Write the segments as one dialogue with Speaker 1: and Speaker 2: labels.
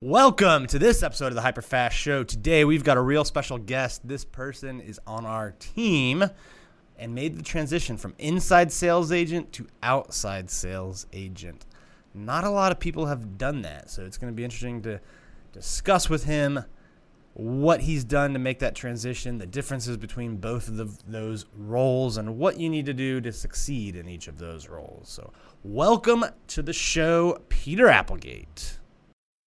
Speaker 1: Welcome to this episode of the Hyperfast Show. Today we've got a real special guest. This person is on our team and made the transition from inside sales agent to outside sales agent. Not a lot of people have done that, so it's going to be interesting to discuss with him what he's done to make that transition, the differences between both of the, those roles, and what you need to do to succeed in each of those roles. So, welcome to the show, Peter Applegate.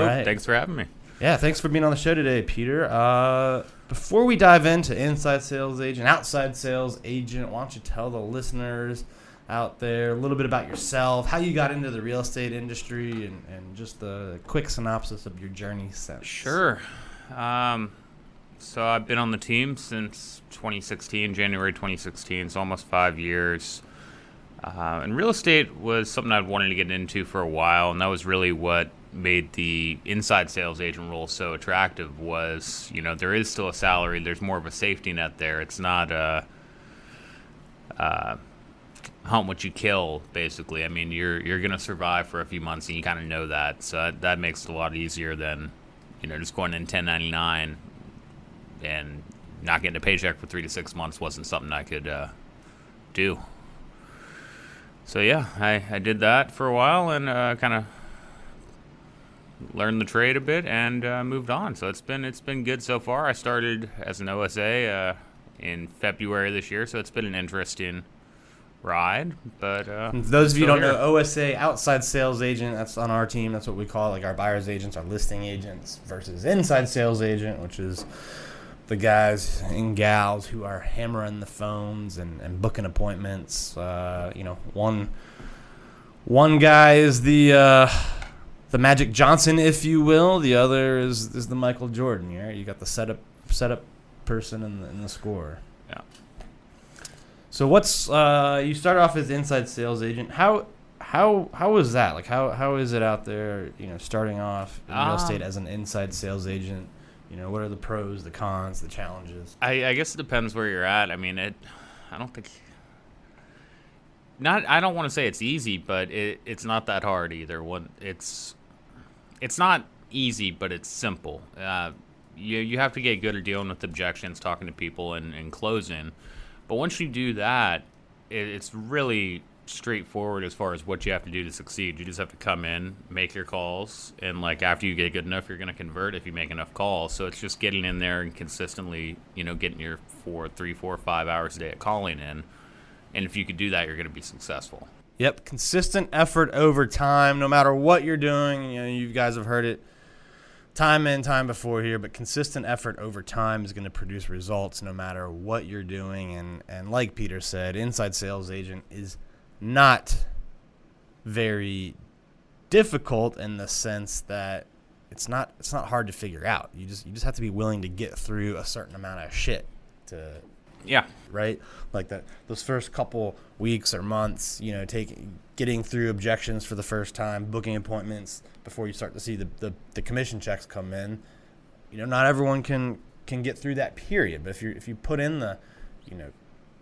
Speaker 1: All right.
Speaker 2: Thanks for having me.
Speaker 1: Yeah, thanks for being on the show today, Peter. Uh, before we dive into inside sales agent, outside sales agent, why don't you tell the listeners out there a little bit about yourself, how you got into the real estate industry, and, and just a quick synopsis of your journey since.
Speaker 2: Sure. Um, so I've been on the team since 2016, January 2016. It's almost five years. Uh, and real estate was something I'd wanted to get into for a while, and that was really what made the inside sales agent role so attractive. Was you know there is still a salary, there's more of a safety net there. It's not a uh, hunt what you kill, basically. I mean, you're you're gonna survive for a few months, and you kind of know that, so that, that makes it a lot easier than you know just going in 1099 and not getting a paycheck for three to six months wasn't something I could uh, do. So yeah, I, I did that for a while and uh, kind of learned the trade a bit and uh, moved on. So it's been it's been good so far. I started as an OSA uh, in February this year, so it's been an interesting ride. But uh,
Speaker 1: those of you don't
Speaker 2: here.
Speaker 1: know, OSA, outside sales agent, that's on our team. That's what we call it, like our buyer's agents, our listing agents, versus inside sales agent, which is the guys and gals who are hammering the phones and, and booking appointments. Uh, you know, one one guy is the uh, the Magic Johnson, if you will. The other is is the Michael Jordan. Right? You got the setup setup person and the, and the scorer.
Speaker 2: Yeah.
Speaker 1: So what's uh, you start off as inside sales agent? How how how was that? Like how how is it out there? You know, starting off in real
Speaker 2: Um,
Speaker 1: estate as an inside sales agent. You know, what are the pros, the cons, the challenges?
Speaker 2: I, I guess it depends where you're at. I mean, it. I don't think. Not. I don't want to say it's easy, but it, it's not that hard either. One. It's. It's not easy, but it's simple. Uh, you you have to get good at dealing with objections, talking to people, and, and closing. But once you do that, it, it's really straightforward as far as what you have to do to succeed. You just have to come in, make your calls, and like after you get good enough, you're going to convert if you make enough calls. So it's just getting in there and consistently, you know, getting your four, three, four, five hours a day of calling in. And if you could do that, you're going to be successful.
Speaker 1: Yep, consistent effort over time, no matter what you're doing. You know, you guys have heard it time and time before here, but consistent effort over time is going to produce results no matter what you're doing. And and like Peter said, inside sales agent is not very difficult in the sense that it's not it's not hard to figure out. You just you just have to be willing to get through a certain amount of shit to
Speaker 2: Yeah.
Speaker 1: right? Like that those first couple weeks or months, you know, taking getting through objections for the first time, booking appointments before you start to see the, the, the commission checks come in. You know, not everyone can can get through that period. But if you if you put in the, you know,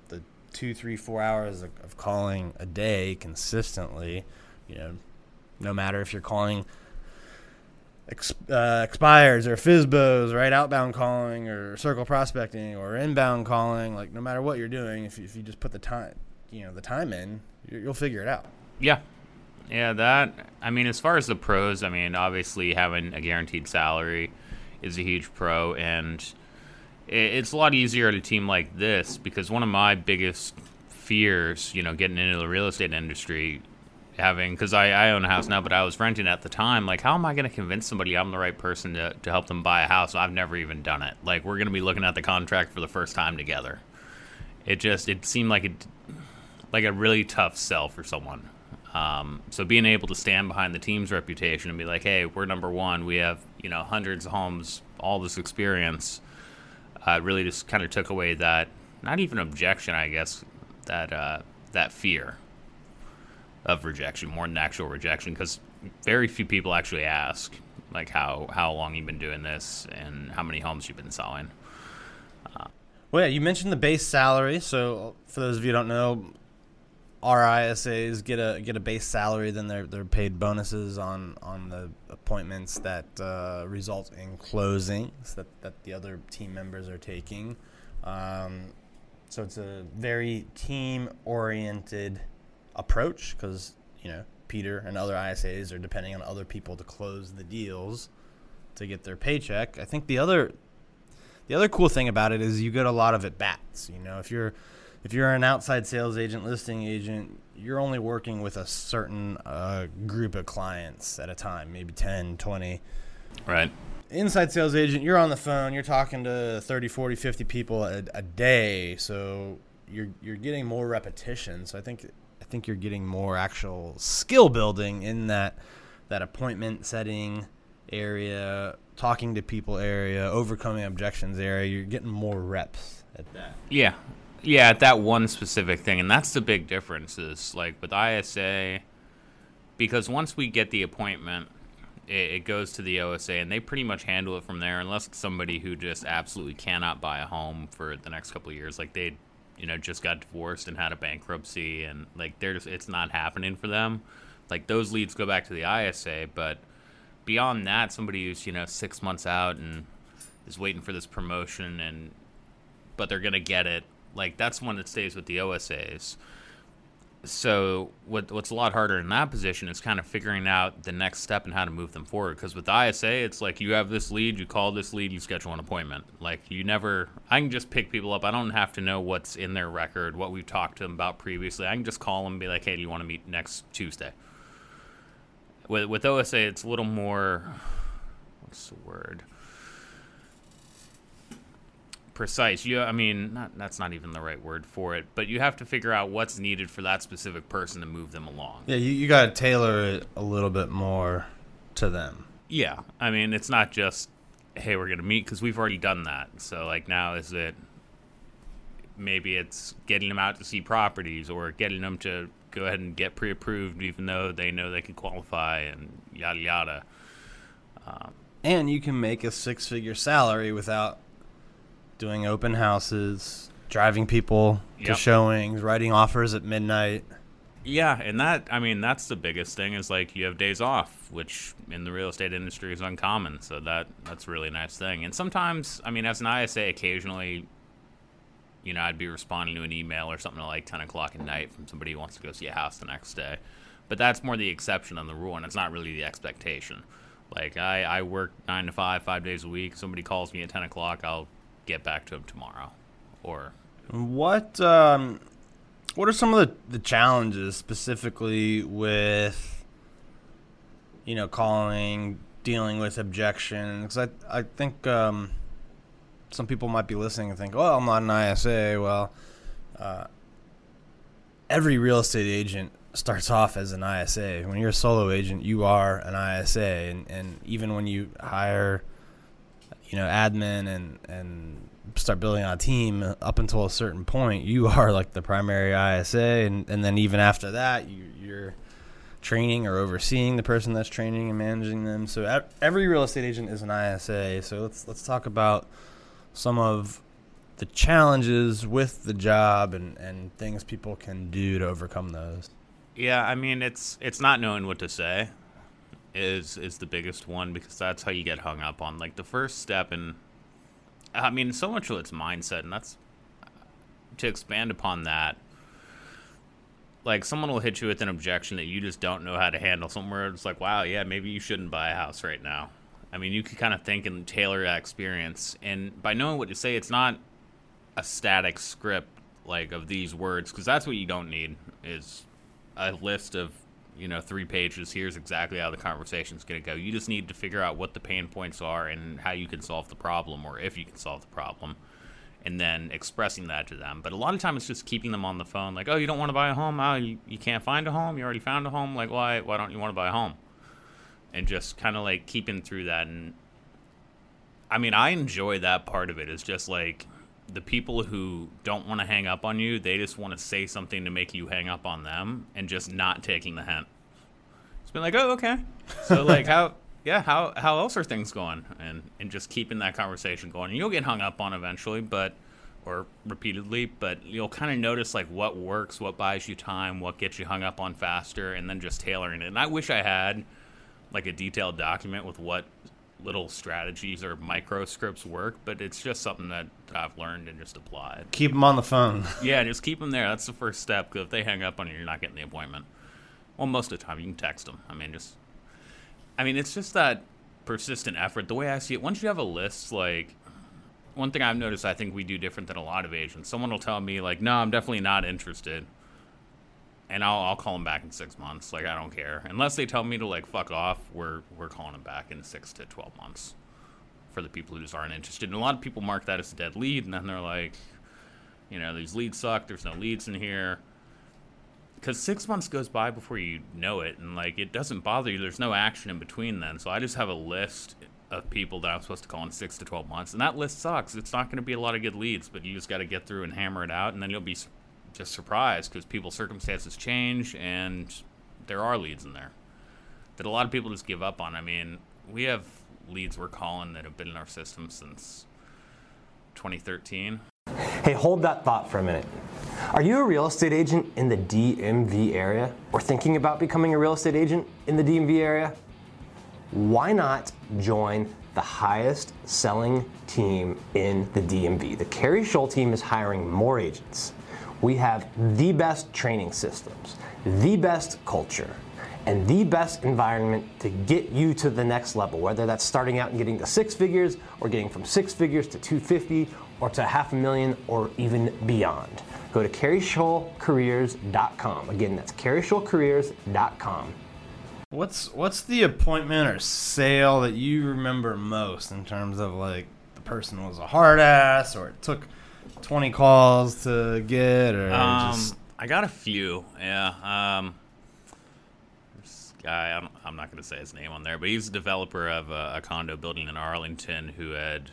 Speaker 1: the two, three, four hours of, of calling a day consistently, you know, no matter if you're calling uh, expires or FSBOs, right? Outbound calling or circle prospecting or inbound calling, like no matter what you're doing, if you, if you just put the time, you know, the time in, you- you'll figure it out.
Speaker 2: Yeah. Yeah, that I mean as far as the pros, I mean obviously having a guaranteed salary is a huge pro and it's a lot easier at a team like this because one of my biggest fears, you know, getting into the real estate industry having because I, I own a house now but i was renting at the time like how am i going to convince somebody i'm the right person to, to help them buy a house? I've never even done it. Like we're going to be looking at the contract for the first time together. It just it seemed like it like a really tough sell for someone. Um, so being able to stand behind the team's reputation and be like, "Hey, we're number one. We have you know hundreds of homes, all this experience," uh, really just kind of took away that not even objection, I guess, that uh, that fear of rejection more than actual rejection because very few people actually ask like how how long you've been doing this and how many homes you've been selling.
Speaker 1: Well, yeah, you mentioned the base salary. So for those of you who don't know, RISAs get a get a base salary, then they're they're paid bonuses on on the appointments that uh, result in closings that that the other team members are taking. Um, so it's a very team oriented approach because you know Peter and other ISAs are depending on other people to close the deals to get their paycheck. I think the other the other cool thing about it is you get a lot of at bats. You know, if you're if you're an outside sales agent, listing agent, you're only working with a certain uh, group of clients at a time, maybe 10, 20.
Speaker 2: Right.
Speaker 1: Inside sales agent, you're on the phone, you're talking to 30, 40, 50 people a, a day, so you're you're getting more repetition. So I think think you're getting more actual skill building in that that appointment setting area, talking to people area, overcoming objections area. You're getting more reps at that.
Speaker 2: Yeah. Yeah, at that one specific thing. And that's the big difference is like with ISA, because once we get the appointment, it, it goes to the OSA and they pretty much handle it from there unless somebody who just absolutely cannot buy a home for the next couple years. Like they, you know, just got divorced and had a bankruptcy and like they're just, it's not happening for them. Like those leads go back to the ISA, but beyond that, somebody who's, you know, six months out and is waiting for this promotion and, but they're to get it like that's one that stays with the OSAs. So what what's a lot harder in that position is kind of figuring out the next step and how to move them forward. Because with ISA, it's like you have this lead, you call this lead, you schedule an appointment. Like you never, I can just pick people up. I don't have to know what's in their record, what we've talked to them about previously. I can just call them and be like, hey, do you want to meet next Tuesday? With with OSA, it's a little more. What's the word? Precise. You, I mean, not, that's not even the right word for it, but you have to figure out what's needed for that specific person to move them along.
Speaker 1: Yeah, you, you got to tailor it a little bit more to them.
Speaker 2: Yeah, I mean, it's not just hey, we're gonna meet because we've already done that. So like now is it maybe it's getting them out to see properties or getting them to go ahead and get pre-approved even though they know they can qualify and yada yada.
Speaker 1: Um, and you can make a six-figure salary without doing open houses, driving people yep. to showings, writing offers at midnight.
Speaker 2: Yeah, and that I mean that's the biggest thing is like you have days off, which in the real estate industry is uncommon. So that that's a really nice thing. And sometimes, I mean, as an ISA, occasionally, you know, I'd be responding to an email or something at like ten o'clock at night from somebody who wants to go see a house the next day. But that's more the exception than the rule, and it's not really the expectation. Like I, I work nine to five, five days a week. Somebody calls me at ten o'clock, I'll get back to him tomorrow. Or
Speaker 1: what um, what are some of the, the challenges specifically with you know calling, dealing with objections? I I think um, some people might be listening and think, "Well, I'm not an ISA." Well, uh, every real estate agent starts off as an ISA. When you're a solo agent, you are an ISA, and, and even when you hire you know, admin and and start building on a team up until a certain point, you are like the primary ISA, and and then even after that, you, you're training or overseeing the person that's training and managing them. So every real estate agent is an ISA. So let's let's talk about some of the challenges with the job and, and things people can do to overcome those.
Speaker 2: Yeah, I mean it's it's not knowing what to say is is the biggest one because that's how you get hung up on like the first step and I mean so much of it's mindset and that's to expand upon that like someone will hit you with an objection that you just don't know how to handle. Somewhere it's like wow yeah maybe you shouldn't buy a house right now. I mean you can kind of think and tailor that experience and by knowing what to say it's not a static script like of these words because that's what you don't need is a list of you know, three pages. Here's exactly how the conversation is going to go. You just need to figure out what the pain points are and how you can solve the problem, or if you can solve the problem. and then expressing that to them. But a lot of times it's just keeping them on the phone, like, oh, you don't want to buy a home? Oh, you, you can't find a home? You already found a home? Like, why, why don't you want to buy a home? And just kind of like keeping through that. And I mean, I enjoy that part of it. It's just like the people who don't want to hang up on you, they just want to say something to make you hang up on them and just not taking the hint. It's been like, oh, okay. So, like, how yeah, how how else are things going? And and just keeping that conversation going. And you'll get hung up on eventually, but or repeatedly, but you'll kind of notice like what works, what buys you time, what gets you hung up on faster, and then just tailoring it. And I wish I had like a detailed document with what little strategies or micro scripts work, but it's just something that, I've learned and just applied.
Speaker 1: Keep them on the phone.
Speaker 2: yeah, just keep them there. That's the first step. Because if they hang up on you, you're not getting the appointment. Well, most of the time you can text them. I mean, just I mean, it's just that persistent effort. The way I see it, once you have a list, like one thing I've noticed, I think we do different than a lot of agents. Someone will tell me like, "No, I'm definitely not interested," and I'll I'll call them back in six months. Like I don't care unless they tell me to like fuck off. We're we're calling them back in six to twelve months for the people who just aren't interested. And a lot of people mark that as a dead lead, and then they're like, you know, these leads suck. There's no leads in here because six months goes by before you know it, and like it doesn't bother you. There's no action in between then. So I just have a list of people that I'm supposed to call in six to twelve months, and that list sucks. It's not going to be a lot of good leads, but you just got to get through and hammer it out, and then you'll be just surprised because people's circumstances change, and there are leads in there that a lot of people just give up on. I mean, we have leads we're calling that have been in our system since 2013.
Speaker 3: Hey, hold that thought for a minute. Are you a real estate agent in the DMV area or thinking about becoming a real estate agent in the DMV area? Why not join the highest selling team in the DMV? The Keri Shull team is hiring more agents. We have the best training systems, the best culture, and the best environment to get you to the next level, whether that's starting out and getting to six figures or getting from six figures to 250 or to half a million or even beyond. Go to kerishullcareers.com. Again, that's kerishullcareers.com.
Speaker 1: What's what's the appointment or sale that you remember most in terms of like the person was a hard ass or it took 20 calls to get or
Speaker 2: Um,
Speaker 1: just
Speaker 2: I got a few. Yeah. Um, this guy, I'm, I'm not going to say his name on there, but he's a developer of a, a condo building in Arlington who had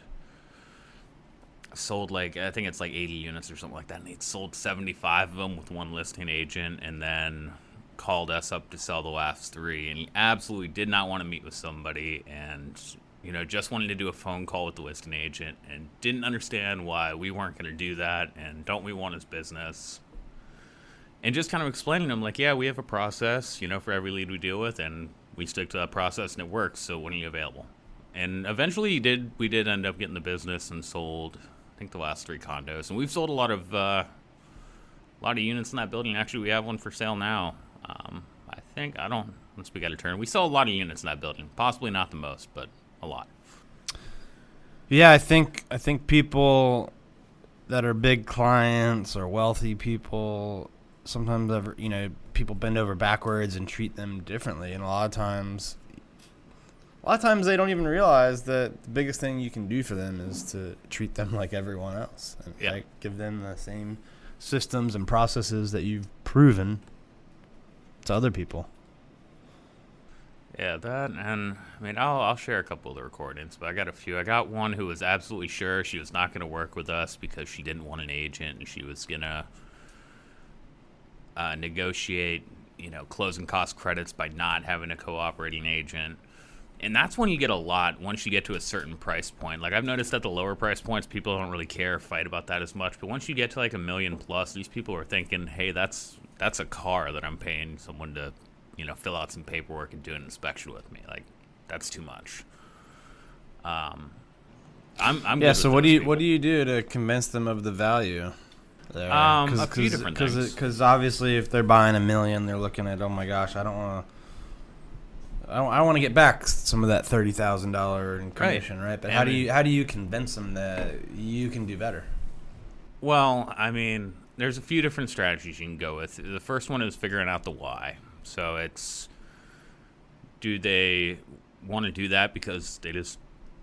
Speaker 2: sold like I think it's like 80 units or something like that, and he'd sold 75 of them with one listing agent, and then called us up to sell the last three, and he absolutely did not want to meet with somebody, and you know just wanted to do a phone call with the listing agent, and didn't understand why we weren't going to do that, and don't we want his business. And just kind of explaining to him, like, yeah, we have a process, you know, for every lead we deal with, and we stick to that process, and it works. So when are you available? And eventually, he did. We did end up getting the business and sold I think the last three condos, and we've sold a lot of uh, a lot of units in that building. Actually, we have one for sale now. Um, I think I don't. Once we got a turn, we sell a lot of units in that building. Possibly not the most, but a lot.
Speaker 1: Yeah, I think I think people that are big clients or wealthy people sometimes ever you know people bend over backwards and treat them differently, and a lot of times, a lot of times they don't even realize that the biggest thing you can do for them is to treat them like everyone else, and
Speaker 2: Yeah.
Speaker 1: like give them the same systems and processes that you've proven to other people.
Speaker 2: Yeah, that and I mean, I'll I'll share a couple of the recordings, but I got a few. I got one who was absolutely sure she was not going to work with us because she didn't want an agent and she was gonna uh, negotiate, you know, closing cost credits by not having a cooperating agent. And that's when you get a lot once you get to a certain price point. Like I've noticed at the lower price points, people don't really care, fight about that as much. But once you get to like a million plus, these people are thinking, "Hey, that's that's a car that I'm paying someone to, you know, fill out some paperwork and do an inspection with me. Like that's too much." Um, I'm, I'm
Speaker 1: Yeah. So what do you
Speaker 2: people.
Speaker 1: what do you do to convince them of the value? There?
Speaker 2: Um, a few different things.
Speaker 1: Because obviously, if they're buying a million, they're looking at, oh my gosh, I don't want to. I don't, I want to get back some of that thirty thousand dollar in commission, right? But how do you how do you convince them that you can do better?
Speaker 2: Well, I mean, there's a few different strategies you can go with. The first one is figuring out the why. So it's do they want to do that because they just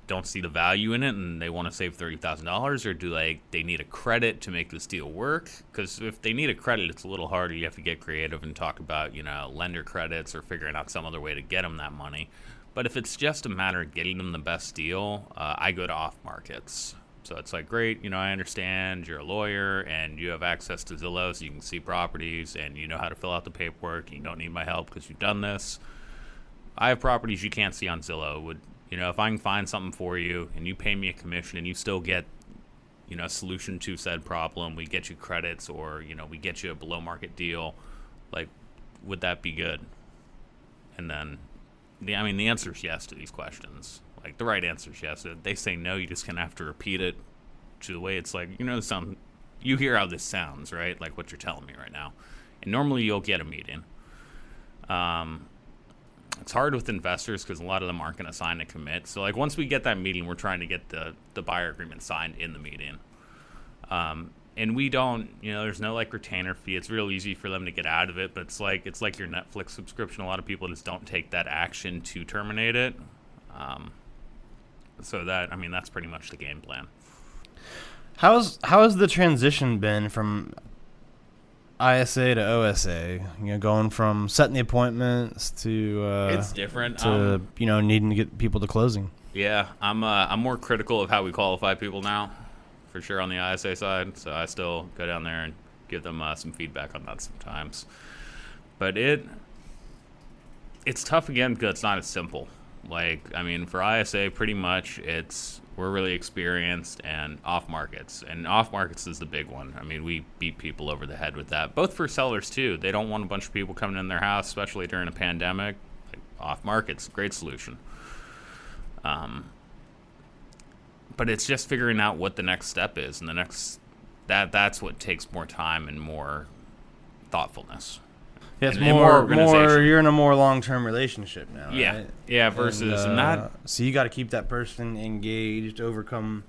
Speaker 2: don't see the value in it and they want to save thirty thousand dollars, or do like they need a credit to make this deal work? Because if they need a credit, it's a little harder. You have to get creative and talk about you know lender credits or figuring out some other way to get them that money. But if it's just a matter of getting them the best deal, uh, I go to off markets. So it's like, great, you know, I understand you're a lawyer and you have access to Zillow so you can see properties and you know how to fill out the paperwork. You don't need my help because you've done this. I have properties you can't see on Zillow. Would you know if I can find something for you and you pay me a commission and you still get you know a solution to said problem, we get you credits or you know we get you a below market deal, like would that be good? And then, the I mean the answer is yes to these questions. Like the right answer is yes. If they say no, you just kind of have to repeat it to the way it's like you know sound. You hear how this sounds, right? Like what you're telling me right now. And normally you'll get a meeting. Um, it's hard with investors because a lot of them aren't going to sign a commit. So like once we get that meeting, we're trying to get the the buyer agreement signed in the meeting. Um, and we don't, you know, there's no like retainer fee. It's real easy for them to get out of it, but it's like it's like your Netflix subscription. A lot of people just don't take that action to terminate it. Um, so that I mean that's pretty much the game plan.
Speaker 1: How's how has the transition been from ISA to OSA? You know, going from setting the appointments to uh,
Speaker 2: it's different
Speaker 1: to
Speaker 2: um,
Speaker 1: you know needing to get people to closing.
Speaker 2: Yeah, I'm uh, I'm more critical of how we qualify people now, for sure on the ISA side. So I still go down there and give them uh, some feedback on that sometimes. But it it's tough again because it's not as simple. Like I mean, for ISA, pretty much it's we're really experienced and off markets, and off markets is the big one. I mean, we beat people over the head with that. Both for sellers too. They don't want a bunch of people coming in their house, especially during a pandemic. Like, off markets, great solution. Um, but it's just figuring out what the next step is, and the next that that's what takes more time and more thoughtfulness.
Speaker 1: Yeah, it's more,
Speaker 2: more.
Speaker 1: You're in a more long term relationship now.
Speaker 2: Yeah,
Speaker 1: right?
Speaker 2: yeah. Versus and,
Speaker 1: uh,
Speaker 2: that
Speaker 1: so you got to keep that person engaged, overcome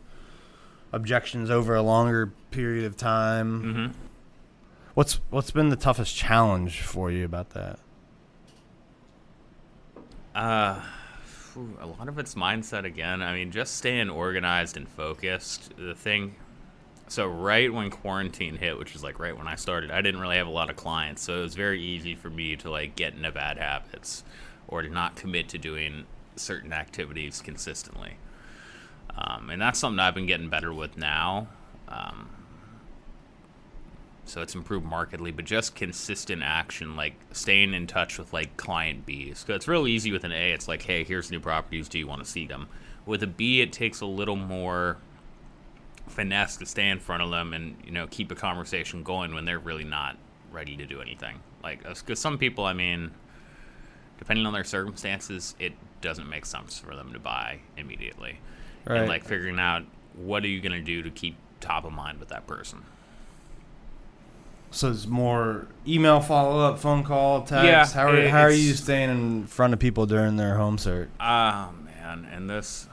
Speaker 1: objections over a longer period of time.
Speaker 2: hmm
Speaker 1: What's what's been the toughest challenge for you about that?
Speaker 2: Uh, a lot of it's mindset again. I mean, just staying organized and focused. The thing. So right when quarantine hit, which is like right when I started, I didn't really have a lot of clients, so it was very easy for me to like get into bad habits or to not commit to doing certain activities consistently. Um, and that's something I've been getting better with now. Um, so it's improved markedly, but just consistent action, like staying in touch with like client Bs. It's real easy with an A. It's like, hey, here's new properties. Do you want to see them? With a B, it takes a little more finesse to stay in front of them and you know keep a conversation going when they're really not ready to do anything. Like, because some people, I mean, depending on their circumstances, it doesn't make sense for them to buy immediately.
Speaker 1: Right.
Speaker 2: And like figuring out what are you going to do to keep top of mind with that person.
Speaker 1: So it's more email follow up, phone call, text.
Speaker 2: Yeah,
Speaker 1: how are
Speaker 2: it-
Speaker 1: how are you staying in front of people during their home search?
Speaker 2: Ah, man, and this.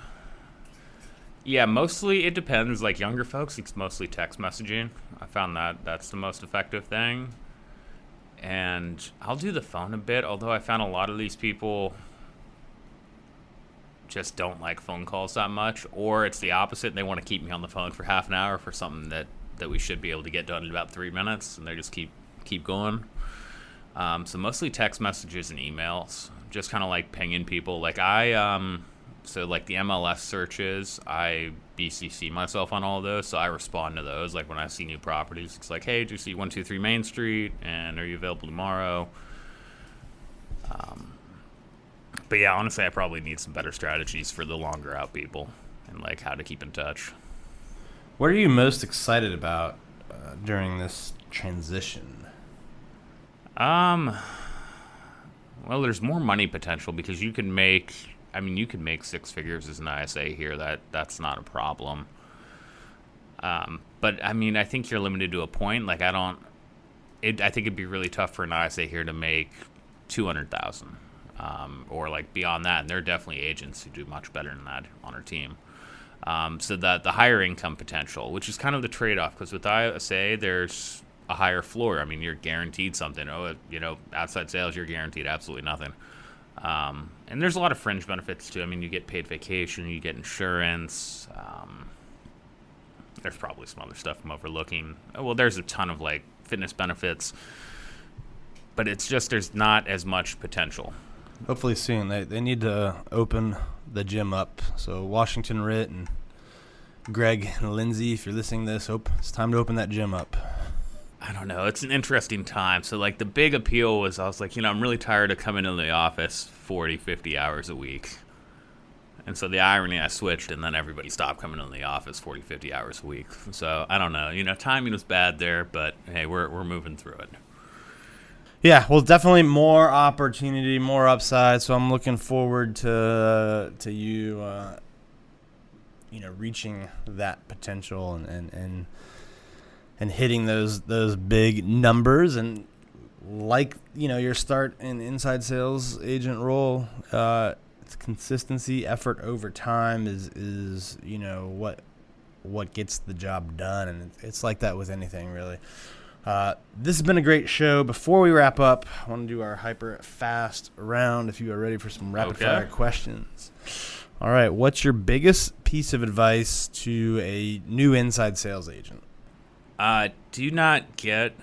Speaker 2: Yeah, mostly it depends. Like younger folks, it's mostly text messaging. I found that that's the most effective thing. And I'll do the phone a bit, although I found a lot of these people just don't like phone calls that much, or it's the opposite. and They want to keep me on the phone for half an hour for something that that we should be able to get done in about three minutes, and they just keep keep going. Um, so mostly text messages and emails, just kind of like pinging people. Like I, um, so like the MLS searches, I BCC myself on all of those, so I respond to those. Like when I see new properties, it's like, hey, do you see one two three Main Street, and are you available tomorrow? Um, but yeah, honestly, I probably need some better strategies for the longer out people and like how to keep in touch.
Speaker 1: What are you most excited about uh, during this transition?
Speaker 2: Um. Well, there's more money potential because you can make. I mean, you can make six figures as an ISA here. That that's not a problem. Um, but I mean, I think you're limited to a point. Like I don't. It. I think it'd be really tough for an ISA here to make two hundred thousand, um, or like beyond that. And there are definitely agents who do much better than that on our team. Um, so that the higher income potential, which is kind of the trade-off, because with ISA, there's a higher floor. I mean, you're guaranteed something. Oh, you know, outside sales, you're guaranteed absolutely nothing. Um, and there's a lot of fringe benefits too. I mean, you get paid vacation, you get insurance. Um, there's probably some other stuff I'm overlooking. Well, there's a ton of like fitness benefits, but it's just there's not as much potential.
Speaker 1: Hopefully soon. They they need to open the gym up. So Washington Ritt and Greg and Lindsay, if you're listening to this, hope it's time to open that gym up.
Speaker 2: I don't know. It's an interesting time. So, like, the big appeal was I was like, you know, I'm really tired of coming into the office 40, 50 hours a week. And so the irony, I switched, and then everybody stopped coming into the office 40, 50 hours a week. So, I don't know. You know, timing was bad there, but hey, we're, we're moving through it.
Speaker 1: Yeah, well, definitely more opportunity, more upside. So I'm looking forward to to you, uh, you know, reaching that potential and, and and and hitting those those big numbers and like you know your start in inside sales agent role. Uh, it's consistency, effort over time is is you know what what gets the job done, and it's like that with anything really. Uh, this has been a great show. Before we wrap up, I want to do our hyper fast round. If you are ready for some rapid
Speaker 2: Okay.
Speaker 1: fire questions. All right. What's your biggest piece of advice to a new inside sales agent?
Speaker 2: Uh, do not get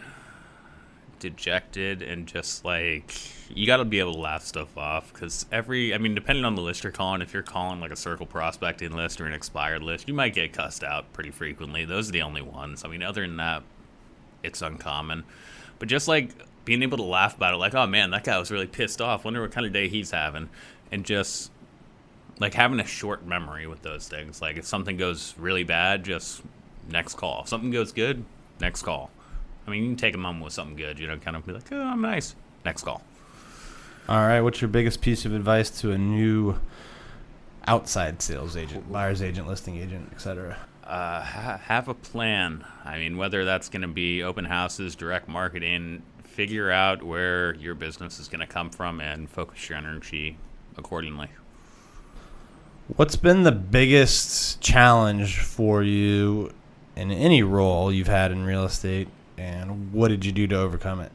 Speaker 2: dejected and just like you got to be able to laugh stuff off because every I mean depending on the list you're calling if you're calling like a circle prospecting list or an expired list you might get cussed out pretty frequently. Those are the only ones. I mean other than that it's uncommon. But just like being able to laugh about it like oh man that guy was really pissed off. Wonder what kind of day he's having. And just like having a short memory with those things. Like if something goes really bad just next call. If something goes good next call I mean, you can take a moment with something good, you know, kind of be like, oh, I'm nice. Next call.
Speaker 1: All right. What's your biggest piece of advice to a new outside sales agent, buyer's agent, listing agent, etc.?
Speaker 2: Uh, ha- have a plan. I mean, whether that's going to be open houses, direct marketing, figure out where your business is going to come from and focus your energy accordingly.
Speaker 1: What's been the biggest challenge for you in any role you've had in real estate, and what did you do to overcome it?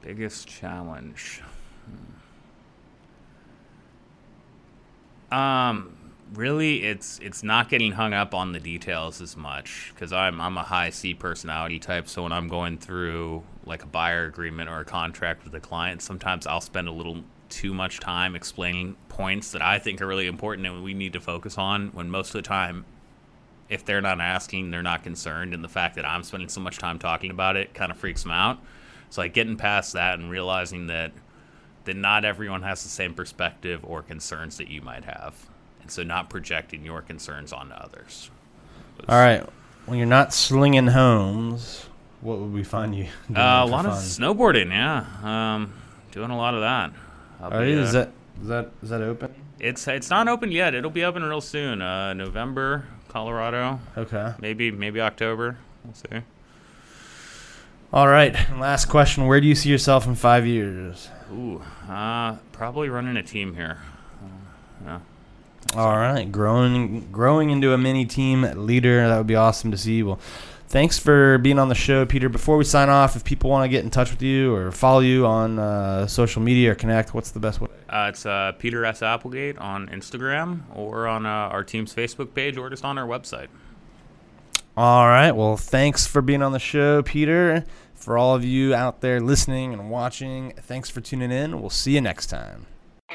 Speaker 2: Biggest challenge. Hmm. Um, really, it's it's not getting hung up on the details as much because I'm I'm a high C personality type. So when I'm going through like a buyer agreement or a contract with a client, sometimes I'll spend a little too much time explaining points that I think are really important and we need to focus on. When most of the time, if they're not asking, they're not concerned, and the fact that I'm spending so much time talking about it kind of freaks them out. So like getting past that and realizing that that not everyone has the same perspective or concerns that you might have, and so not projecting your concerns onto others.
Speaker 1: All right. When you're not slinging homes, what would we find you doing
Speaker 2: Uh, a lot of
Speaker 1: fun?
Speaker 2: snowboarding, yeah. Um, doing a lot of that.
Speaker 1: Right,
Speaker 2: be,
Speaker 1: is
Speaker 2: uh,
Speaker 1: that is that is that open?
Speaker 2: It's it's not open yet. It'll be open real soon. Uh, November, Colorado.
Speaker 1: Okay.
Speaker 2: Maybe maybe October. We'll see.
Speaker 1: All right. And last question: Where do you see yourself in five years?
Speaker 2: Ooh, uh, probably running a team here. Uh, yeah.
Speaker 1: All right, growing growing into a mini team leader. That would be awesome to see. Well, thanks for being on the show, Peter. Before we sign off, if people want to get in touch with you or follow you on uh, social media or connect, what's the best way?
Speaker 2: Uh, it's uh, Peter S. Applegate on Instagram or on uh, our team's Facebook page or just on our website.
Speaker 1: All right. Well, thanks for being on the show, Peter. For all of you out there listening and watching, thanks for tuning in. We'll see you next time.